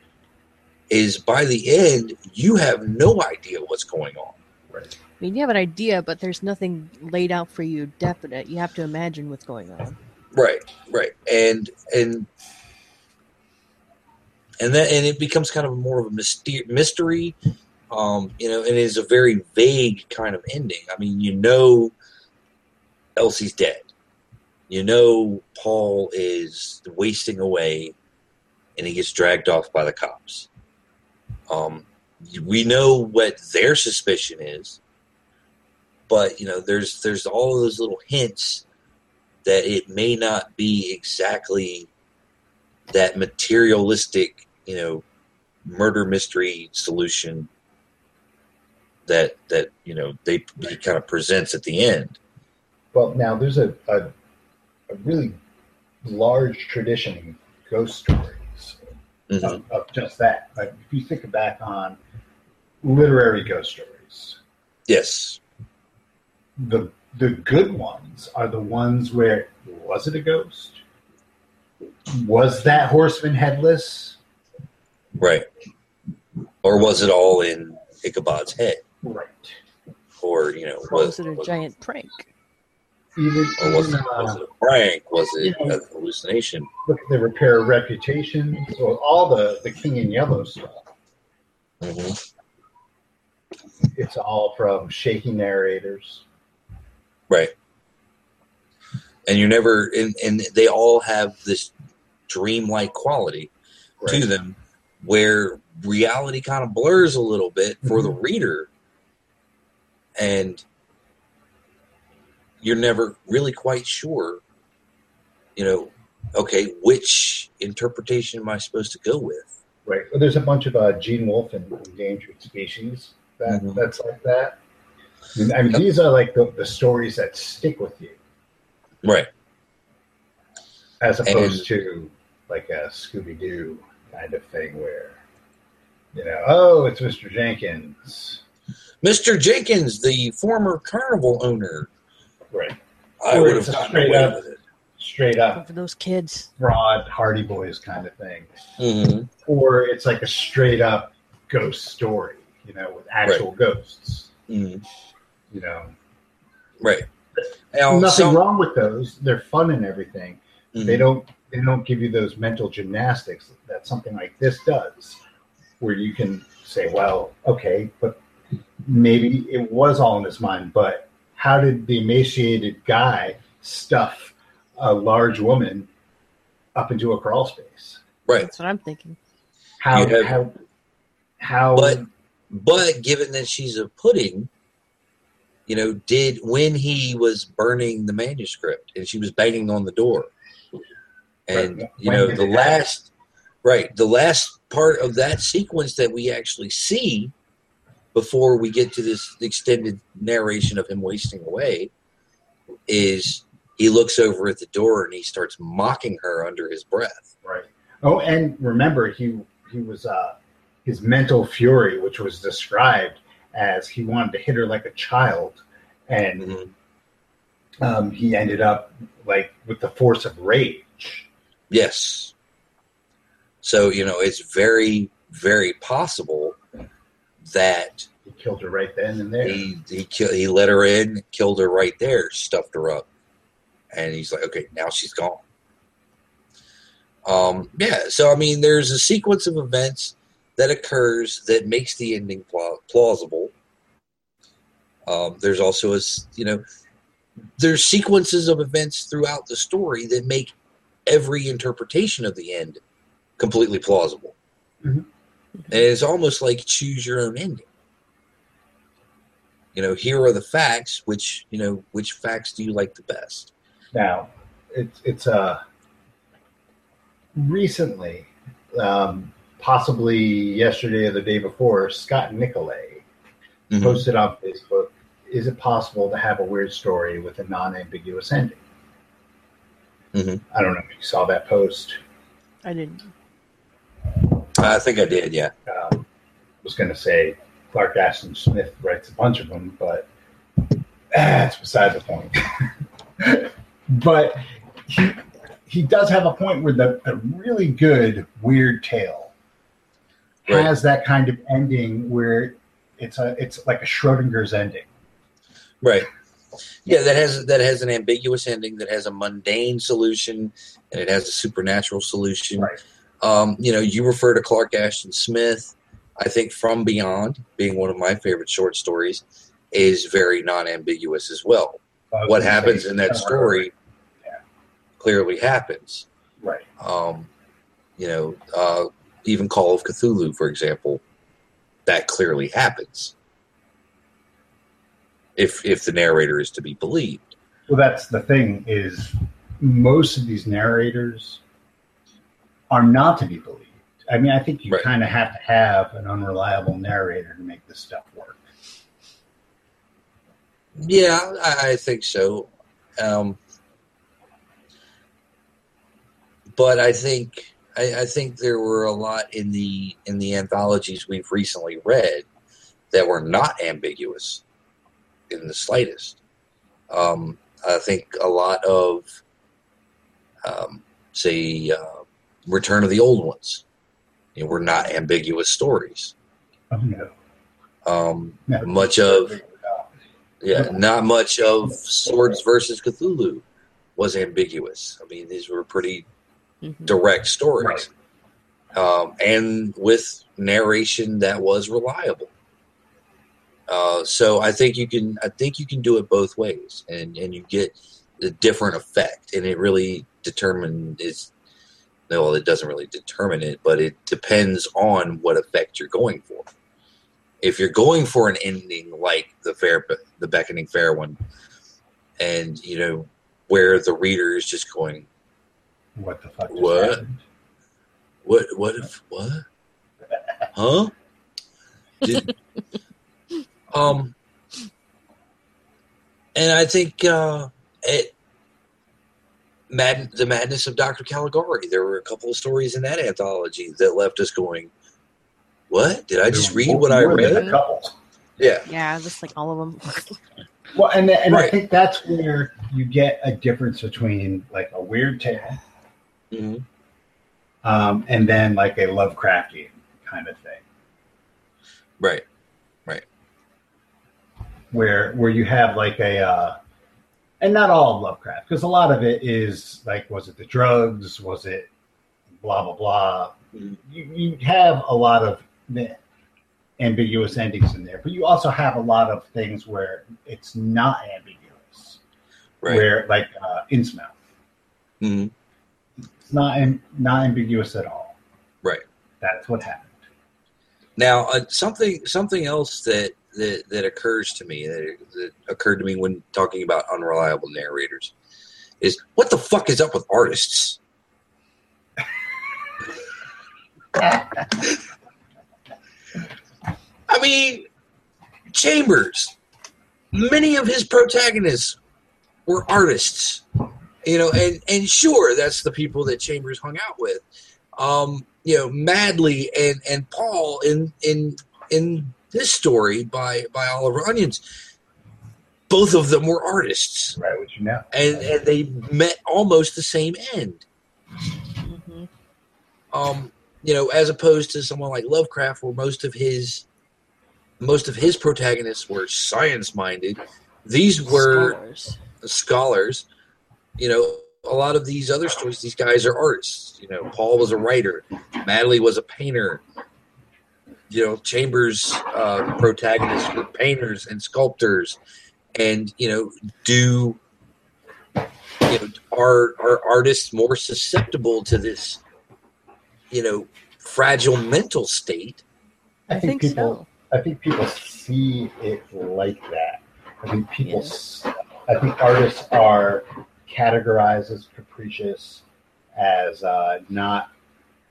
is by the end you have no idea what's going on. Right. I mean, you have an idea, but there's nothing laid out for you definite. You have to imagine what's going on. Right, right. And and and that and it becomes kind of more of a myster- mystery. Um, you know, and it is a very vague kind of ending. I mean, you know, Elsie's dead. You know, Paul is wasting away, and he gets dragged off by the cops. Um, we know what their suspicion is, but you know, there's there's all of those little hints that it may not be exactly that materialistic, you know, murder mystery solution that that you know they he kind of presents at the end. Well, now there's a, a, a really large tradition in ghost stories Mhm. of, of just that. Like if you think back on literary ghost stories, Yes, the the good ones are the ones where was it a ghost? Was that horseman headless? right. Or was it all in Ichabod's head? Right. Or you know, Or was, was it a was- giant prank? Even, or was even it, was uh, it a prank? Was it you know- a hallucination? look at the Repairer of Reputation, so all the the King in Yellow stuff. hmm It's all from shaky narrators. Right. And you're never, and, and they all have this dreamlike quality to them where reality kind of blurs a little bit for the reader and you're never really quite sure you know okay which interpretation am i supposed to go with Right. Well, there's a bunch of uh, Gene Wolfe and Endangered Species that Mhm. that's like that. I mean, I mean these are like the, the stories that stick with you, right as opposed And- to like a Scooby Doo kind of thing where, you know, oh, it's Mr. Jenkins. mr jenkins the former carnival owner Right. i Or would it's have a gotten straight away up- with it Straight up For those kids. broad Hardy Boys kind of thing. hmm Or it's like a straight up ghost story, you know, with actual ghosts. hmm You know, right now, nothing some- wrong with those. They're fun and everything. Mhm. They don't they don't give you those mental gymnastics that something like this does, where you can say, well, okay, but maybe it was all in his mind, but how did the emaciated guy stuff a large woman up into a crawl space? right That's what I'm thinking. How have- how how But- But given that she's a pudding, you know, did when he was burning the manuscript and she was banging on the door, and Right. you know the it happen? last, right, the last part of that sequence that we actually see before we get to this extended narration of him wasting away is he looks over at the door and he starts mocking her under his breath. Right. Oh, and remember, he he was uh, his mental fury, which was described as he wanted to hit her like a child, and Mhm. um, he ended up like with the force of rage. Yes. So, you know, it's very, very possible that He killed her right then and there. he he kill, he let her in, killed her right there, stuffed her up, and he's like, okay, now she's gone. Um, yeah. So, I mean, there's a sequence of events that occurs that makes the ending pla- plausible. Um, there's also a you know there's sequences of events throughout the story that make every interpretation of the end completely plausible. Mhm. And it's almost like choose your own ending. You know, here are the facts. Which you know, which facts do you like the best? Now, it's it's uh recently, um, possibly yesterday or the day before, Scott Nicolay Mhm. posted on Facebook. Is it possible to have a weird story with a non-ambiguous ending? Mhm. I don't know if you saw that post. I didn't. I think I did. Yeah. Um, was going to say Clark Ashton Smith writes a bunch of them, but that's beside the point. but he, he does have a point where the a really good weird tale Right. has that kind of ending where it's a it's like a Schrodinger's ending. Right. Yeah, that has that has an ambiguous ending, that has a mundane solution, and it has a supernatural solution. Right. Um, you know, you refer to Clark Ashton Smith. I think From Beyond, being one of my favorite short stories, is very non-ambiguous as well. What happens in that story Yeah. clearly happens. Right. Um, you know, uh, even Call of Cthulhu, for example, that clearly happens. If if the narrator is to be believed, Well, that's the thing is most of these narrators are not to be believed. I mean, I think you Right. kind of have to have an unreliable narrator to make this stuff work. yeah, I, I think so. Um, but I think I, I think there were a lot in the in the anthologies we've recently read that were not ambiguous in the slightest. Um, I think a lot of, um, say, uh, Return of the Old Ones, you know, were not ambiguous stories. Oh no. Um, no. much of yeah, not much of Swords versus Cthulhu was ambiguous. I mean, these were pretty Mhm. direct stories, um, and with narration that was reliable. Uh, so I think you can, I think you can do it both ways, and and you get a different effect, and it really determines is. Well, it doesn't really determine it, but it depends on what effect you're going for. If you're going for an ending like the fair, the beckoning fair one, and you know where the reader is just going, What the fuck? What? happened? What? What if? What? Huh? Did, um, and I think uh, it, Mad, the madness of Doctor Caligari. There were a couple of stories in that anthology that left us going, "What? Did I just read what I read?" A couple. Yeah, Yeah, just like all of them. Well, and and I think that's where you get a difference between like a weird tale Mhm. um, and then like a Lovecraftian kind of thing, Right. right. where where you have like a uh, and not all of Lovecraft because a lot of it is like was it the drugs was it blah blah blah. Mhm. You you have a lot of ambiguous endings in there, but you also have a lot of things where it's not ambiguous, Right. where like uh, Innsmouth. Mhm. It's not not ambiguous at all. Right. That's what happened. Now, uh, something something else that, that that occurs to me that, that occurred to me when talking about unreliable narrators is what the fuck is up with artists? I mean, Chambers. Many of his protagonists were artists, you know, and and sure, that's the people that Chambers hung out with. Um, you know, Madley and and Paul in in in this story by by Oliver Onions. Both of them were artists, Right, what you know. and and they met almost the same end. hmm um, you know, as opposed to someone like Lovecraft, where most of his most of his protagonists were science minded. These were Scholars. scholars. You know, a lot of these other stories, these guys are artists. You know, Paul was a writer, Madley was a painter. You know, Chambers' uh, protagonists were painters and sculptors, and you know, do you know are are artists more susceptible to this? You know, fragile mental state. I think people. so. I think people see it like that. I think people. I think artists are categorized as capricious, as uh, not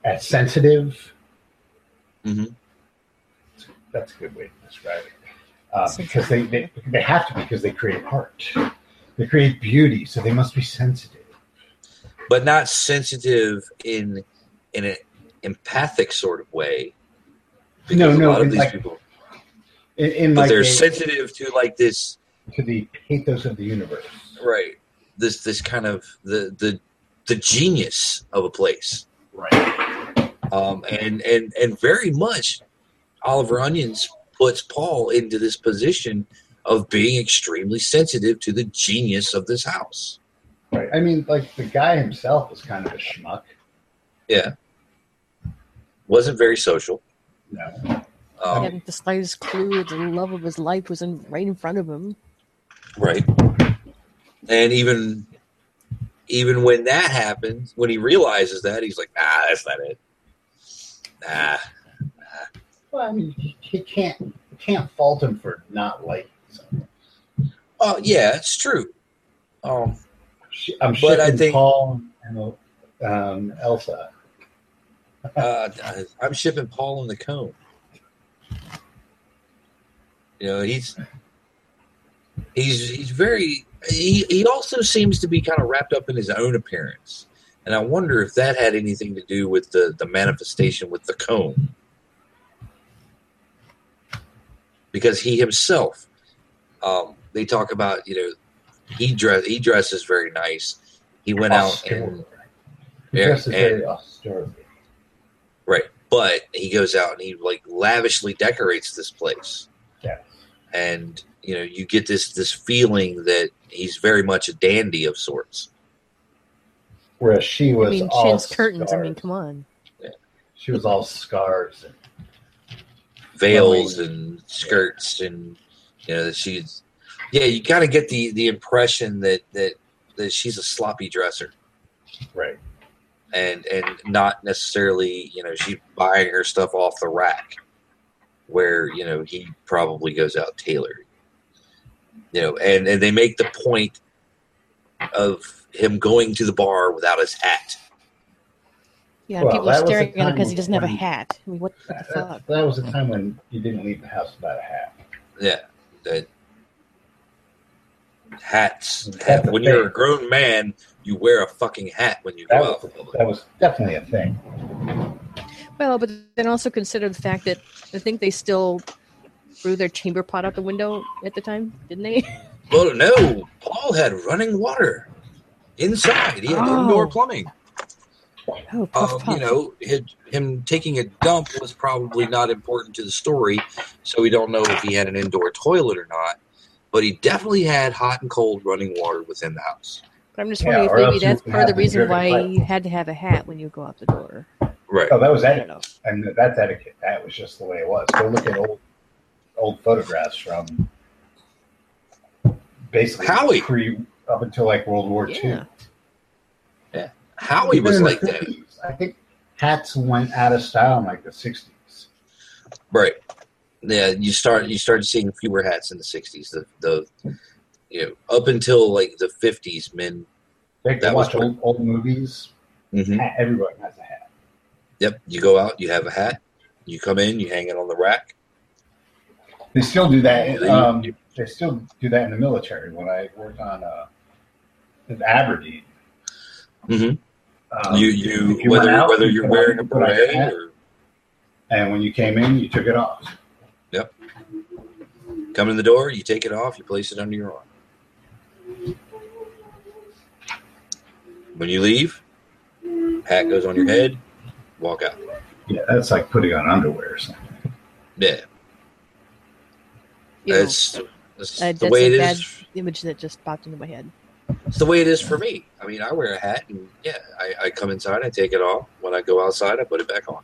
as sensitive. Mhm. That's a good way to describe it. Uh, because they, they they have to because they create art. They create beauty, so they must be sensitive. but not sensitive in in an empathic sort of way. No, Because no, a lot of these like- people, In, in but like they're a- sensitive to like this, to the pathos of the universe. right? This this kind of the the the genius of a place, Right. um, and and and very much Oliver Onions puts Paul into this position of being extremely sensitive to the genius of this house. Right. I mean, like the guy himself is kind of a schmuck. Yeah, wasn't very social. No. Um, hadn't the slightest clue that the love of his life was in, right in front of him. Right. And even even when that happens, when he realizes that, he's like, "Ah, that's not it." Nah. Well, I mean, he, he can't you can't fault him for not liking someone. Oh, yeah, it's true. Um, I'm But I shipping think- Paul and um, Elsa. uh, I'm shipping Paul in the cone. You know, he's he's he's very he he also seems to be kind of wrapped up in his own appearance. And I wonder if that had anything to do with the, the manifestation with the cone. Because he himself, um, they talk about, you know, he dress he dresses very nice. He went out and He dresses and- very austere. Right. But he goes out and he like lavishly decorates this place. Yes. And you know, you get this this feeling that he's very much a dandy of sorts. Whereas she was I mean, all chintz curtains. I mean, come on. She was all scars. And, Veils and skirts and you know, she's yeah, you kind of get the the impression that that that she's a sloppy dresser right. and and not necessarily, you know, she's buying her stuff off the rack where, you know, he probably goes out tailored. You know, and and they make the point of him going to the bar without his hat. Yeah, Well, people that are staring at him because he doesn't have a hat. I mean, what, what That, the fuck? that was a time when you didn't leave the house without a hat. Yeah, that hats. Hat- the when you're a grown man, you wear a fucking hat when you That go out. was, in public. that was definitely a thing. Well, but then also consider the fact that I think they still threw their chamber pot out the window at the time, didn't they? Well, no, Paul had running water inside. He had Oh. indoor plumbing. Oh, puff, Um, puff. you know, hid- him taking a dump was probably not important to the story, so we don't know if he had an indoor toilet or not. But he definitely had hot and cold running water within the house. but I'm just Yeah, wondering or if maybe that's part of the the reason why pipe. you had to have a hat when you go out the door. Right. Oh, that was etiquette, know. and that's etiquette. That was just the way it was. Go look at old old photographs from basically Howie. pre up until like World War II. Howie Even was like that. I think hats went out of style in like the '60s. Right. Yeah, you start you started seeing fewer hats in the '60s. The the you know up until like the '50s, men. They That was watch old, old movies. Mhm. Hat, everyone has a hat. Yep, you go out, you have a hat, you come in, you hang it on the rack. They still do that. Um, they still do that in the military. When I worked on uh, in Aberdeen, Mhm. Um, you you, you whether out, whether you you're wearing a on- put on your beret hat, or and when you came in, you took it off. Yep. Come in the door, you take it off, you place it under your arm. When you leave, hat goes on your head, walk out. Yeah, that's like putting on underwear or something. Yeah, You that's, that's the way a it bad image that just popped into my head. It's the way it is for me. I mean, I wear a hat, and yeah, I, I come inside, I take it off. When I go outside, I put it back on.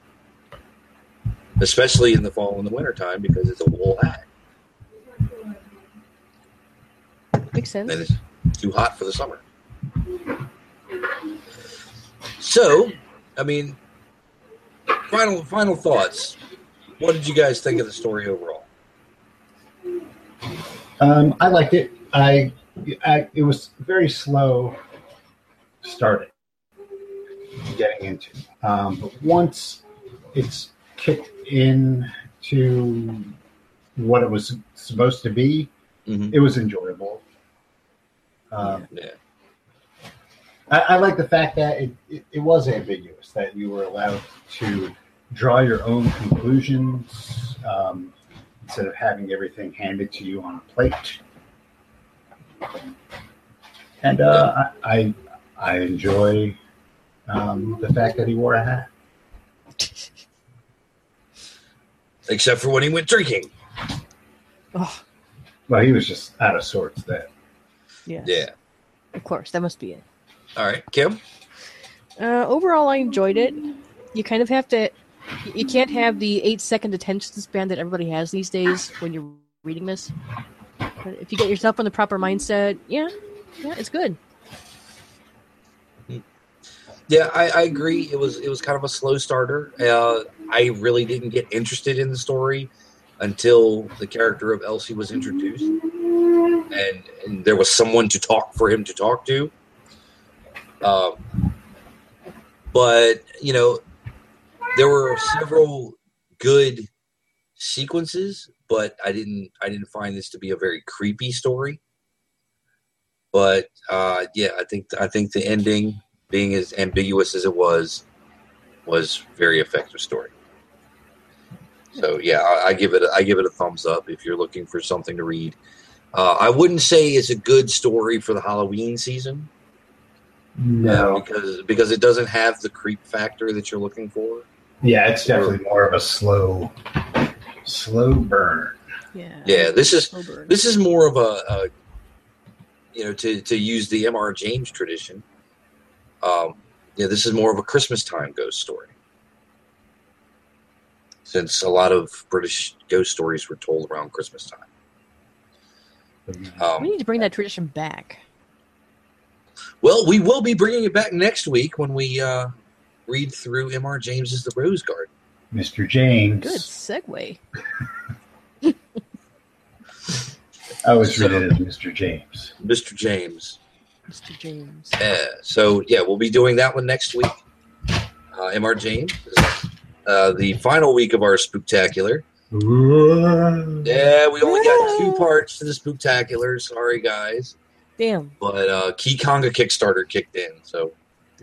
Especially in the fall and the winter time because it's a wool hat, Makes sense. and it's too hot for the summer. So, I mean, final final thoughts. What did you guys think of the story overall? Um, I liked it. I, I it was very slow starting getting into, um, but once it's kicked in to what it was supposed to be, Mm-hmm. it was enjoyable. Um, Yeah, I, I like the fact that it, it, it was ambiguous, that you were allowed to draw your own conclusions um, instead of having everything handed to you on a plate. And uh, I, I I enjoy um, the fact that he wore a hat. except for when he went drinking. Oh, Well, he was just out of sorts then. yeah. Yeah. Of course, that must be it. All right, Kim. Uh, overall, I enjoyed it. You kind of have to You- You can't have the eight second attention span that everybody has these days when you're reading this. If you get yourself in the proper mindset, yeah, yeah, it's good. Yeah, I, I agree. It was it was kind of a slow starter. Uh, I really didn't get interested in the story until the character of Elsie was introduced, and and there was someone to talk for him to talk to. Um, but you know, there were several good sequences, but I didn't I didn't find this to be a very creepy story. But uh, yeah, I think I think the ending being as ambiguous as it was was very effective story. So yeah, I, I give it a, I give it a thumbs up if you're looking for something to read. Uh, I wouldn't say it's a good story for the Halloween season uh, No. because because it doesn't have the creep factor that you're looking for. Yeah, it's definitely more of a slow, slow burn. Yeah. Yeah, this is this is more of a, a you know to to use the M.R. James tradition. Um, yeah, this is more of a Christmas time ghost story, since a lot of British ghost stories were told around Christmas time. we Um, need to bring that tradition back. well, we will be bringing it back next week when we uh, read through M.R. James's The Rose Garden. Mr. James. Good segue. I always read it as Mr. James. Mr. James. Mr. James. Yeah. So yeah, we'll be doing that one next week. Uh, M.R. James. Uh, the final week of our spooktacular. Yeah, we only got two parts to the spooktacular. Sorry, guys, Damn. but uh, Key Conga Kickstarter kicked in. So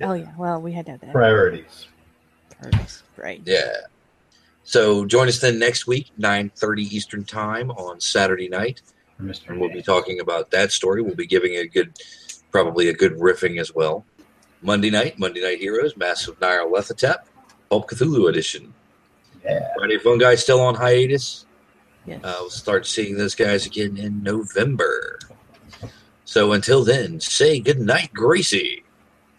Oh yeah. Well, we had to have that. Priorities. Priorities. Right. yeah. So join us then next week, nine thirty Eastern time on Saturday night, Mr. and we'll be talking about that story. We'll be giving a good, probably a good riffing as well. Monday night, Monday Night Heroes, Masks of Nyarlathotep, Pulp Cthulhu edition. Yeah. Friday Fun Guy still on hiatus. Yes. Uh, we'll start seeing those guys again in November. So until then, say good night, Gracie.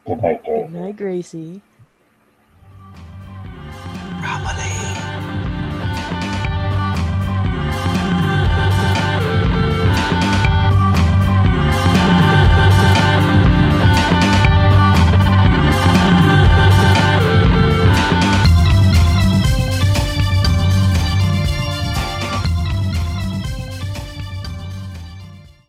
Good night, Dave. Good night, Gracie. Romilly.